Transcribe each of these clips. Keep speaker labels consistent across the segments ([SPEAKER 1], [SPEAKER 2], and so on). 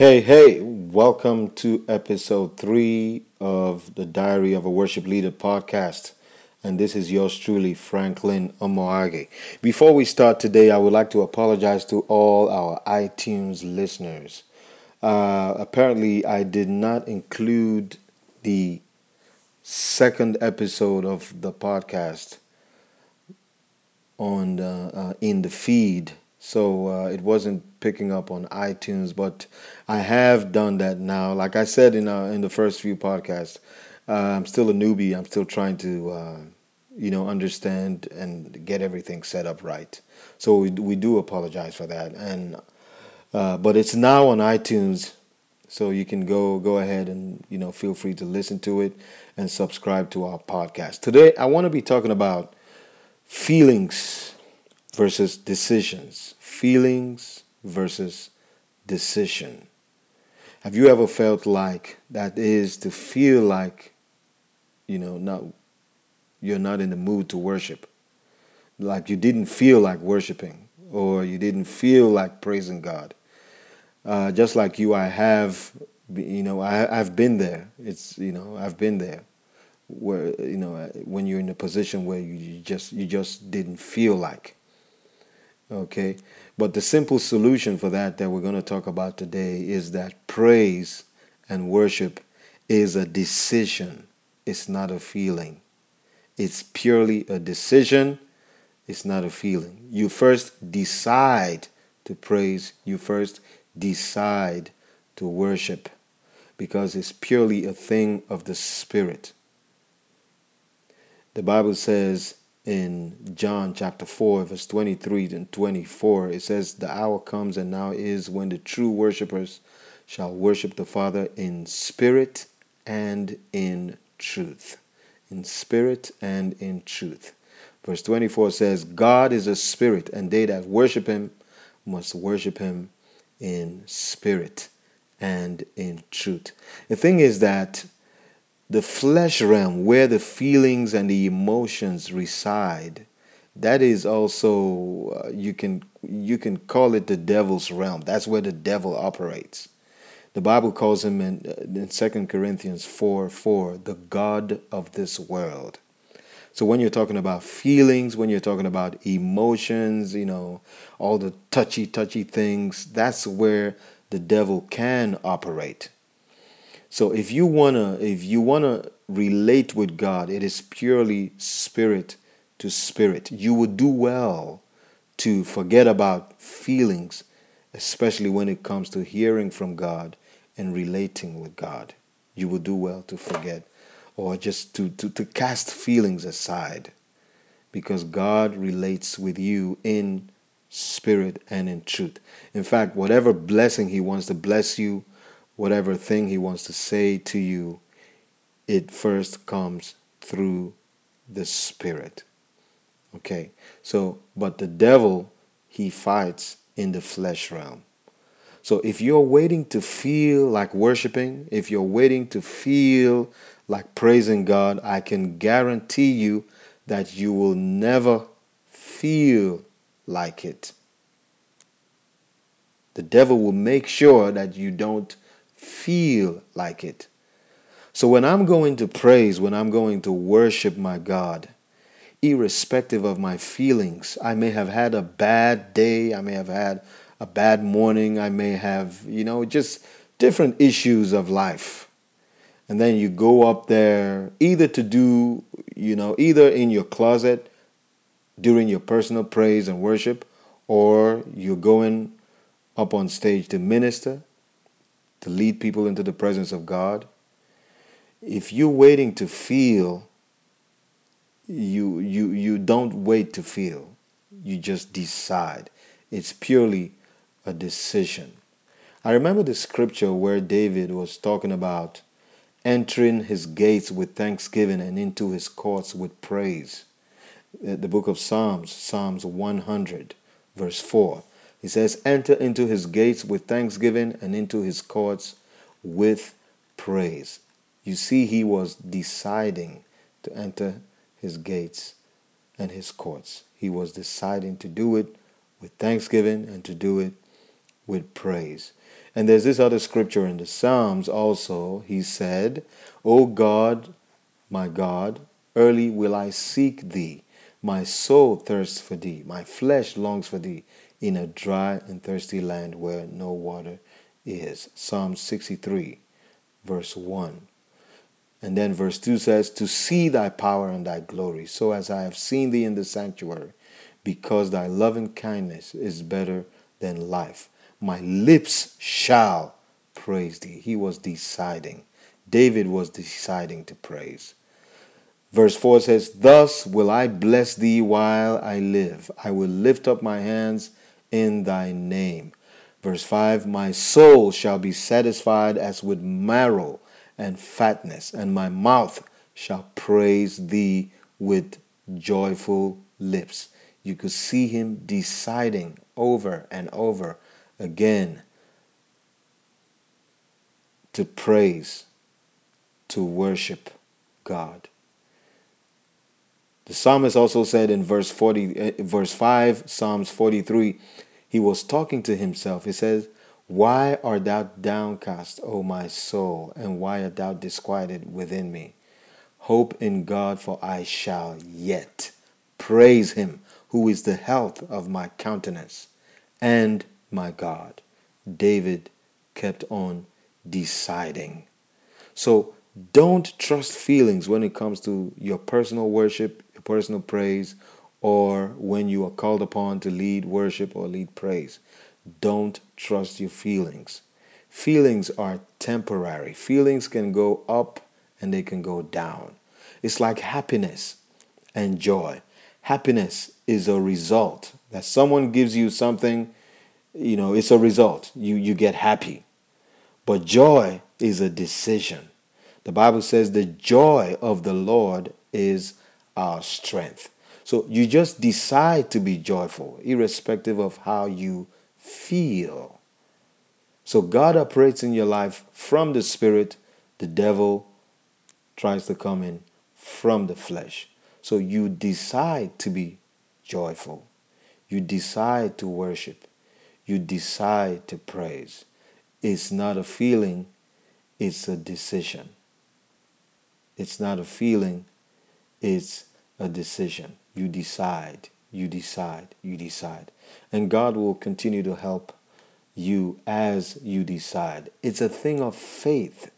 [SPEAKER 1] Hey, hey, welcome to episode three of the Diary of a Worship Leader podcast. And this is yours truly, Franklin Omoage. Before we start today, I would like to apologize to all our iTunes listeners. Uh, apparently, I did not include the second episode of the podcast on the, uh, in the feed so uh, it wasn't picking up on iTunes, but I have done that now. Like I said in uh, in the first few podcasts, uh, I'm still a newbie. I'm still trying to uh, you know understand and get everything set up right. So we we do apologize for that, and uh, but it's now on iTunes, so you can go go ahead and you know feel free to listen to it and subscribe to our podcast. Today I want to be talking about feelings versus decisions, feelings versus decision. Have you ever felt like that is to feel like you know not you're not in the mood to worship? Like you didn't feel like worshiping or you didn't feel like praising God. Uh, just like you, I have, you know, I, I've been there. It's, you know, I've been there where, you know, when you're in a position where you just, you just didn't feel like Okay? But the simple solution for that that we're going to talk about today is that praise and worship is a decision, it's not a feeling. It's purely a decision, it's not a feeling. You first decide to praise, you first decide to worship because it's purely a thing of the Spirit. The Bible says in John chapter 4, verse 23 and 24, it says, The hour comes and now is when the true worshippers shall worship the Father in spirit and in truth. In spirit and in truth. Verse 24 says, God is a spirit, and they that worship him must worship him in spirit and in truth. The thing is that the flesh realm where the feelings and the emotions reside that is also uh, you can you can call it the devil's realm. That's where the devil operates. The bible calls him in, uh, in 2 corinthians 4 4 the god of this world. So when you're talking about feelings when you're talking about emotions you know all the touchy touchy things that's where the devil can operate so if you wanna if you wanna relate with God, it is purely spirit to spirit. You would do well to forget about feelings, especially when it comes to hearing from God and relating with God. You would do well to forget or just to, to, to cast feelings aside because God relates with you in spirit and in truth. In fact, whatever blessing He wants to bless you whatever thing he wants to say to you, it first comes through the Spirit. Okay, so, but the devil, he fights in the flesh realm. So if you're waiting to feel like worshiping, if you're waiting to feel like praising God, I can guarantee you that you will never feel like it. The devil will make sure that you don't feel like it. So when I'm going to praise, when I'm going to worship my God, irrespective of my feelings, I may have had a bad day, I may have had a bad morning, I may have, you know, just different issues of life. And then you go up there either to do, you know, either in your closet during your personal praise and worship, or you're going up on stage to minister to lead people into the presence of God, if you're waiting to feel, you you you don't wait to feel. You just decide. It's purely a decision. I remember the scripture where David was talking about entering his gates with thanksgiving and into his courts with praise. Uh, the book of Psalms, Psalms 100, verse 4. He says, Enter into his gates with thanksgiving and into his courts with praise. You see, he was deciding to enter his gates and his courts. He was deciding to do it with thanksgiving and to do it with praise. And there's this other scripture in the Psalms also. He said, O God, my God, early will I seek thee. My soul thirsts for thee. My flesh longs for thee in a dry and thirsty land where no water is. Psalm 63, verse 1. And then verse 2 says, To see thy power and thy glory, so as I have seen thee in the sanctuary, because thy loving kindness is better than life. My lips shall praise thee. He was deciding. David was deciding to praise. Verse 4 says, Thus will I bless thee while I live. I will lift up my hands in thy name. Verse 5 My soul shall be satisfied as with marrow and fatness, and my mouth shall praise thee with joyful lips. You could see him deciding over and over again to praise, to worship God. The psalmist also said in verse 40 eh, verse 5 Psalms 43 he was talking to himself. He says, "Why art thou downcast, O my soul, and why art thou disquieted within me? Hope in God, for I shall yet praise him who is the health of my countenance and my God." David kept on deciding. So don't trust feelings when it comes to your personal worship, personal praise, or when you are called upon to lead worship or lead praise. Don't trust your feelings. Feelings are temporary. Feelings can go up and they can go down. It's like happiness and joy. Happiness is a result that someone gives you something, you know, it's a result. You you get happy. But joy is a decision. The Bible says the joy of the Lord is our strength. So you just decide to be joyful, irrespective of how you feel. So God operates in your life from the Spirit, the devil tries to come in from the flesh. So you decide to be joyful. You decide to worship. You decide to praise. It's not a feeling, it's a decision. It's not a feeling, it's a decision. You decide, you decide, you decide. And God will continue to help you as you decide. It's a thing of faith.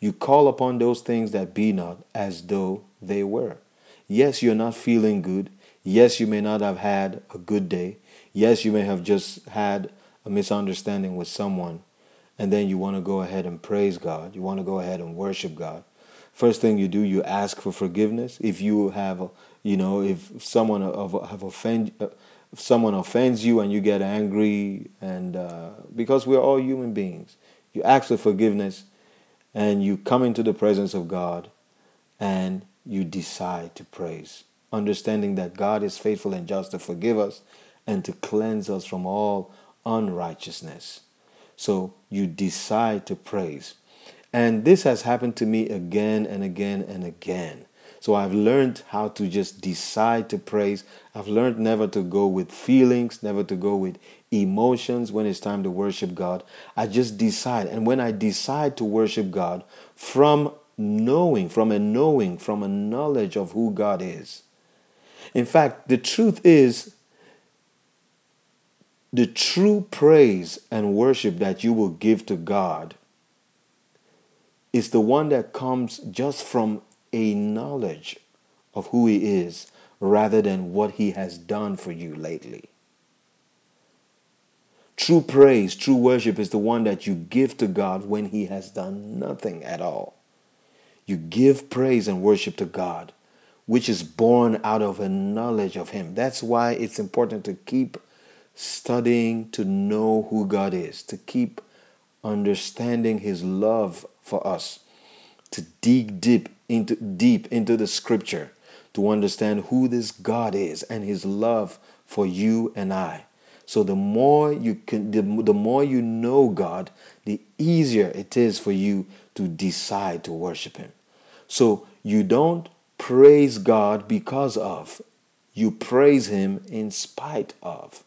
[SPEAKER 1] You call upon those things that be not as though they were. Yes, you're not feeling good. Yes, you may not have had a good day. Yes, you may have just had a misunderstanding with someone. And then you want to go ahead and praise God. You want to go ahead and worship God. First thing you do, you ask for forgiveness. If you have, you know, if someone have offend, uh, if someone offends you and you get angry, and uh, because we're all human beings, you ask for forgiveness, and you come into the presence of God, and you decide to praise, understanding that God is faithful and just to forgive us and to cleanse us from all unrighteousness. So you decide to praise. And this has happened to me again and again and again. So I've learned how to just decide to praise. I've learned never to go with feelings, never to go with emotions when it's time to worship God. I just decide. And when I decide to worship God from knowing, from a knowing, from a knowledge of who God is. In fact, the truth is, the true praise and worship that you will give to God is the one that comes just from a knowledge of who He is rather than what He has done for you lately. True praise, true worship is the one that you give to God when He has done nothing at all. You give praise and worship to God, which is born out of a knowledge of Him. That's why it's important to keep studying to know who God is, to keep understanding His love for us, to dig deep into deep into the scripture to understand who this God is and his love for you and I. So the more you can the, the more you know God, the easier it is for you to decide to worship him. So you don't praise God because of, you praise him in spite of.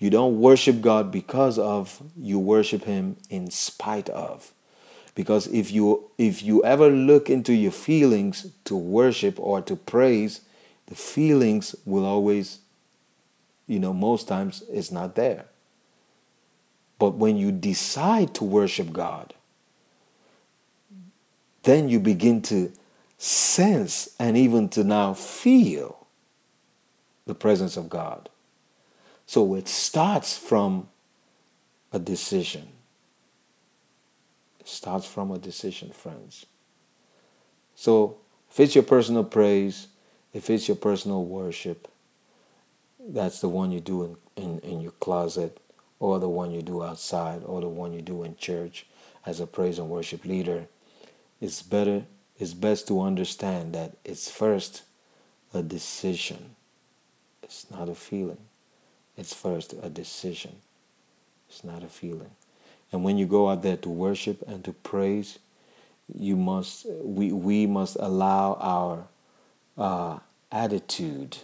[SPEAKER 1] You don't worship God because of, you worship him in spite of. Because if you if you ever look into your feelings to worship or to praise, the feelings will always you know, most times it's not there. But when you decide to worship God, then you begin to sense and even to now feel the presence of God. So it starts from a decision. It starts from a decision, friends. So if it's your personal praise, if it's your personal worship, that's the one you do in, in, in your closet, or the one you do outside, or the one you do in church as a praise and worship leader. It's better it's best to understand that it's first a decision. It's not a feeling. It's first a decision. It's not a feeling. And when you go out there to worship and to praise, you must we we must allow our uh, attitude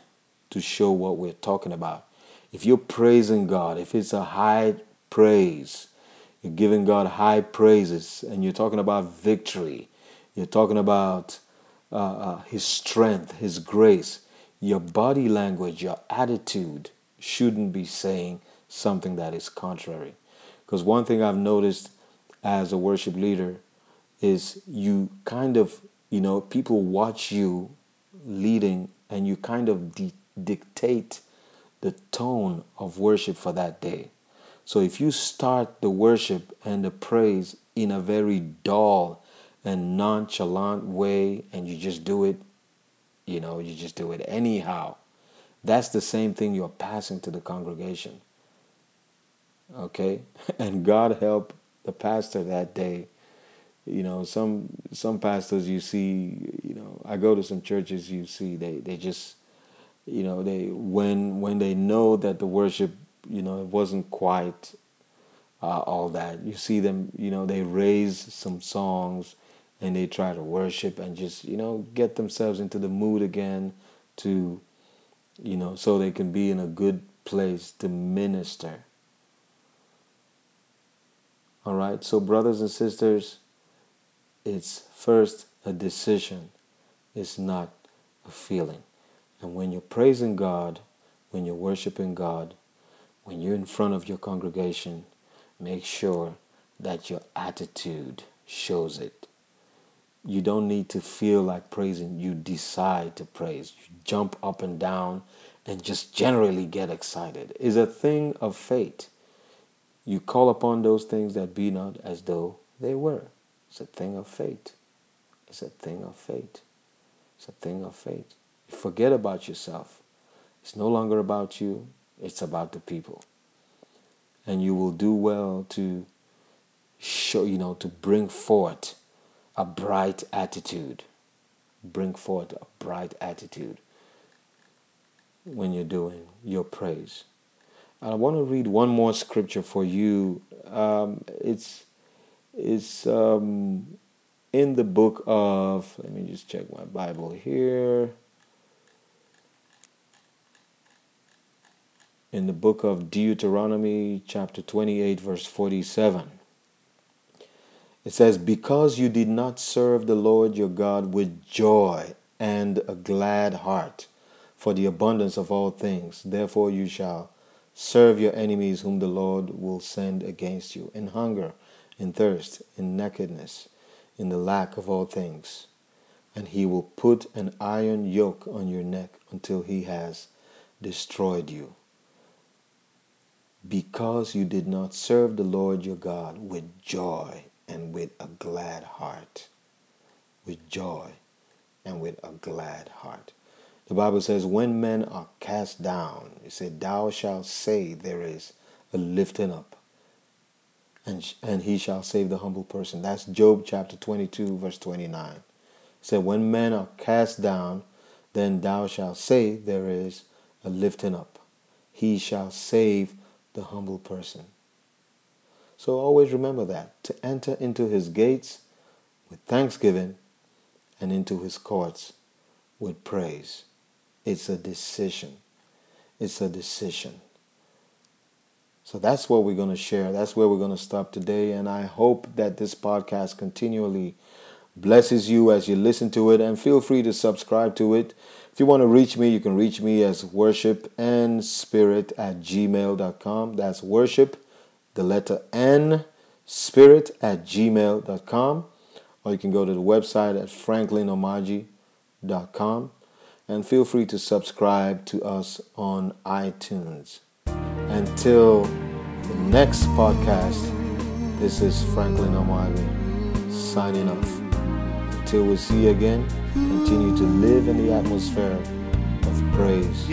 [SPEAKER 1] to show what we're talking about. If you're praising God, if it's a high praise, you're giving God high praises, and you're talking about victory, you're talking about uh, uh, His strength, His grace. Your body language, your attitude shouldn't be saying something that is contrary. Because one thing I've noticed as a worship leader is you kind of, you know, people watch you leading and you kind of de- dictate the tone of worship for that day. So if you start the worship and the praise in a very dull and nonchalant way and you just do it, you know, you just do it anyhow. That's the same thing you're passing to the congregation. Okay? And God help the pastor that day. You know, some some pastors you see, you know, I go to some churches you see they, they just you know, they when when they know that the worship, you know, it wasn't quite uh, all that. You see them, you know, they raise some songs and they try to worship and just you know get themselves into the mood again to you know so they can be in a good place to minister. All right so brothers and sisters it's first a decision it's not a feeling. And when you're praising god when you're worshiping god when you're in front of your congregation make sure that your attitude shows it you don't need to feel like praising. You decide to praise. You jump up and down and just generally get excited. It's a thing of fate. You call upon those things that be not as though they were. It's a thing of fate. It's a thing of fate. It's a thing of fate. You forget about yourself. It's no longer about you, it's about the people. And you will do well to show, you know, to bring forth a bright attitude. Bring forth a bright attitude when you're doing your praise. I want to read one more scripture for you. Um, it's it's um, in the book of. Let me just check my Bible here. In the book of Deuteronomy, chapter 28, verse 47. It says, Because you did not serve the Lord your God with joy and a glad heart for the abundance of all things, therefore you shall serve your enemies whom the Lord will send against you in hunger, in thirst, in nakedness, in the lack of all things. And he will put an iron yoke on your neck until he has destroyed you. Because you did not serve the Lord your God with joy and with a glad heart. With joy and with a glad heart. The Bible says, when men are cast down, it said, Thou shalt say there is a lifting up, and, and he shall save the humble person. That's Job chapter 22, verse 29. It said, When men are cast down, then thou shalt say there is a lifting up. He shall save the humble person. So always remember that to enter into his gates with thanksgiving and into his courts with praise. It's a decision. It's a decision. So that's what we're going to share. That's where we're going to stop today. And I hope that this podcast continually blesses you as you listen to it. And feel free to subscribe to it. If you want to reach me, you can reach me as worship and spirit at gmail.com. That's worship, the letter N, spirit at gmail.com. Or you can go to the website at franklinomaji.com. And feel free to subscribe to us on iTunes. Until the next podcast, this is Franklin Omavi signing off. Until we see you again, continue to live in the atmosphere of praise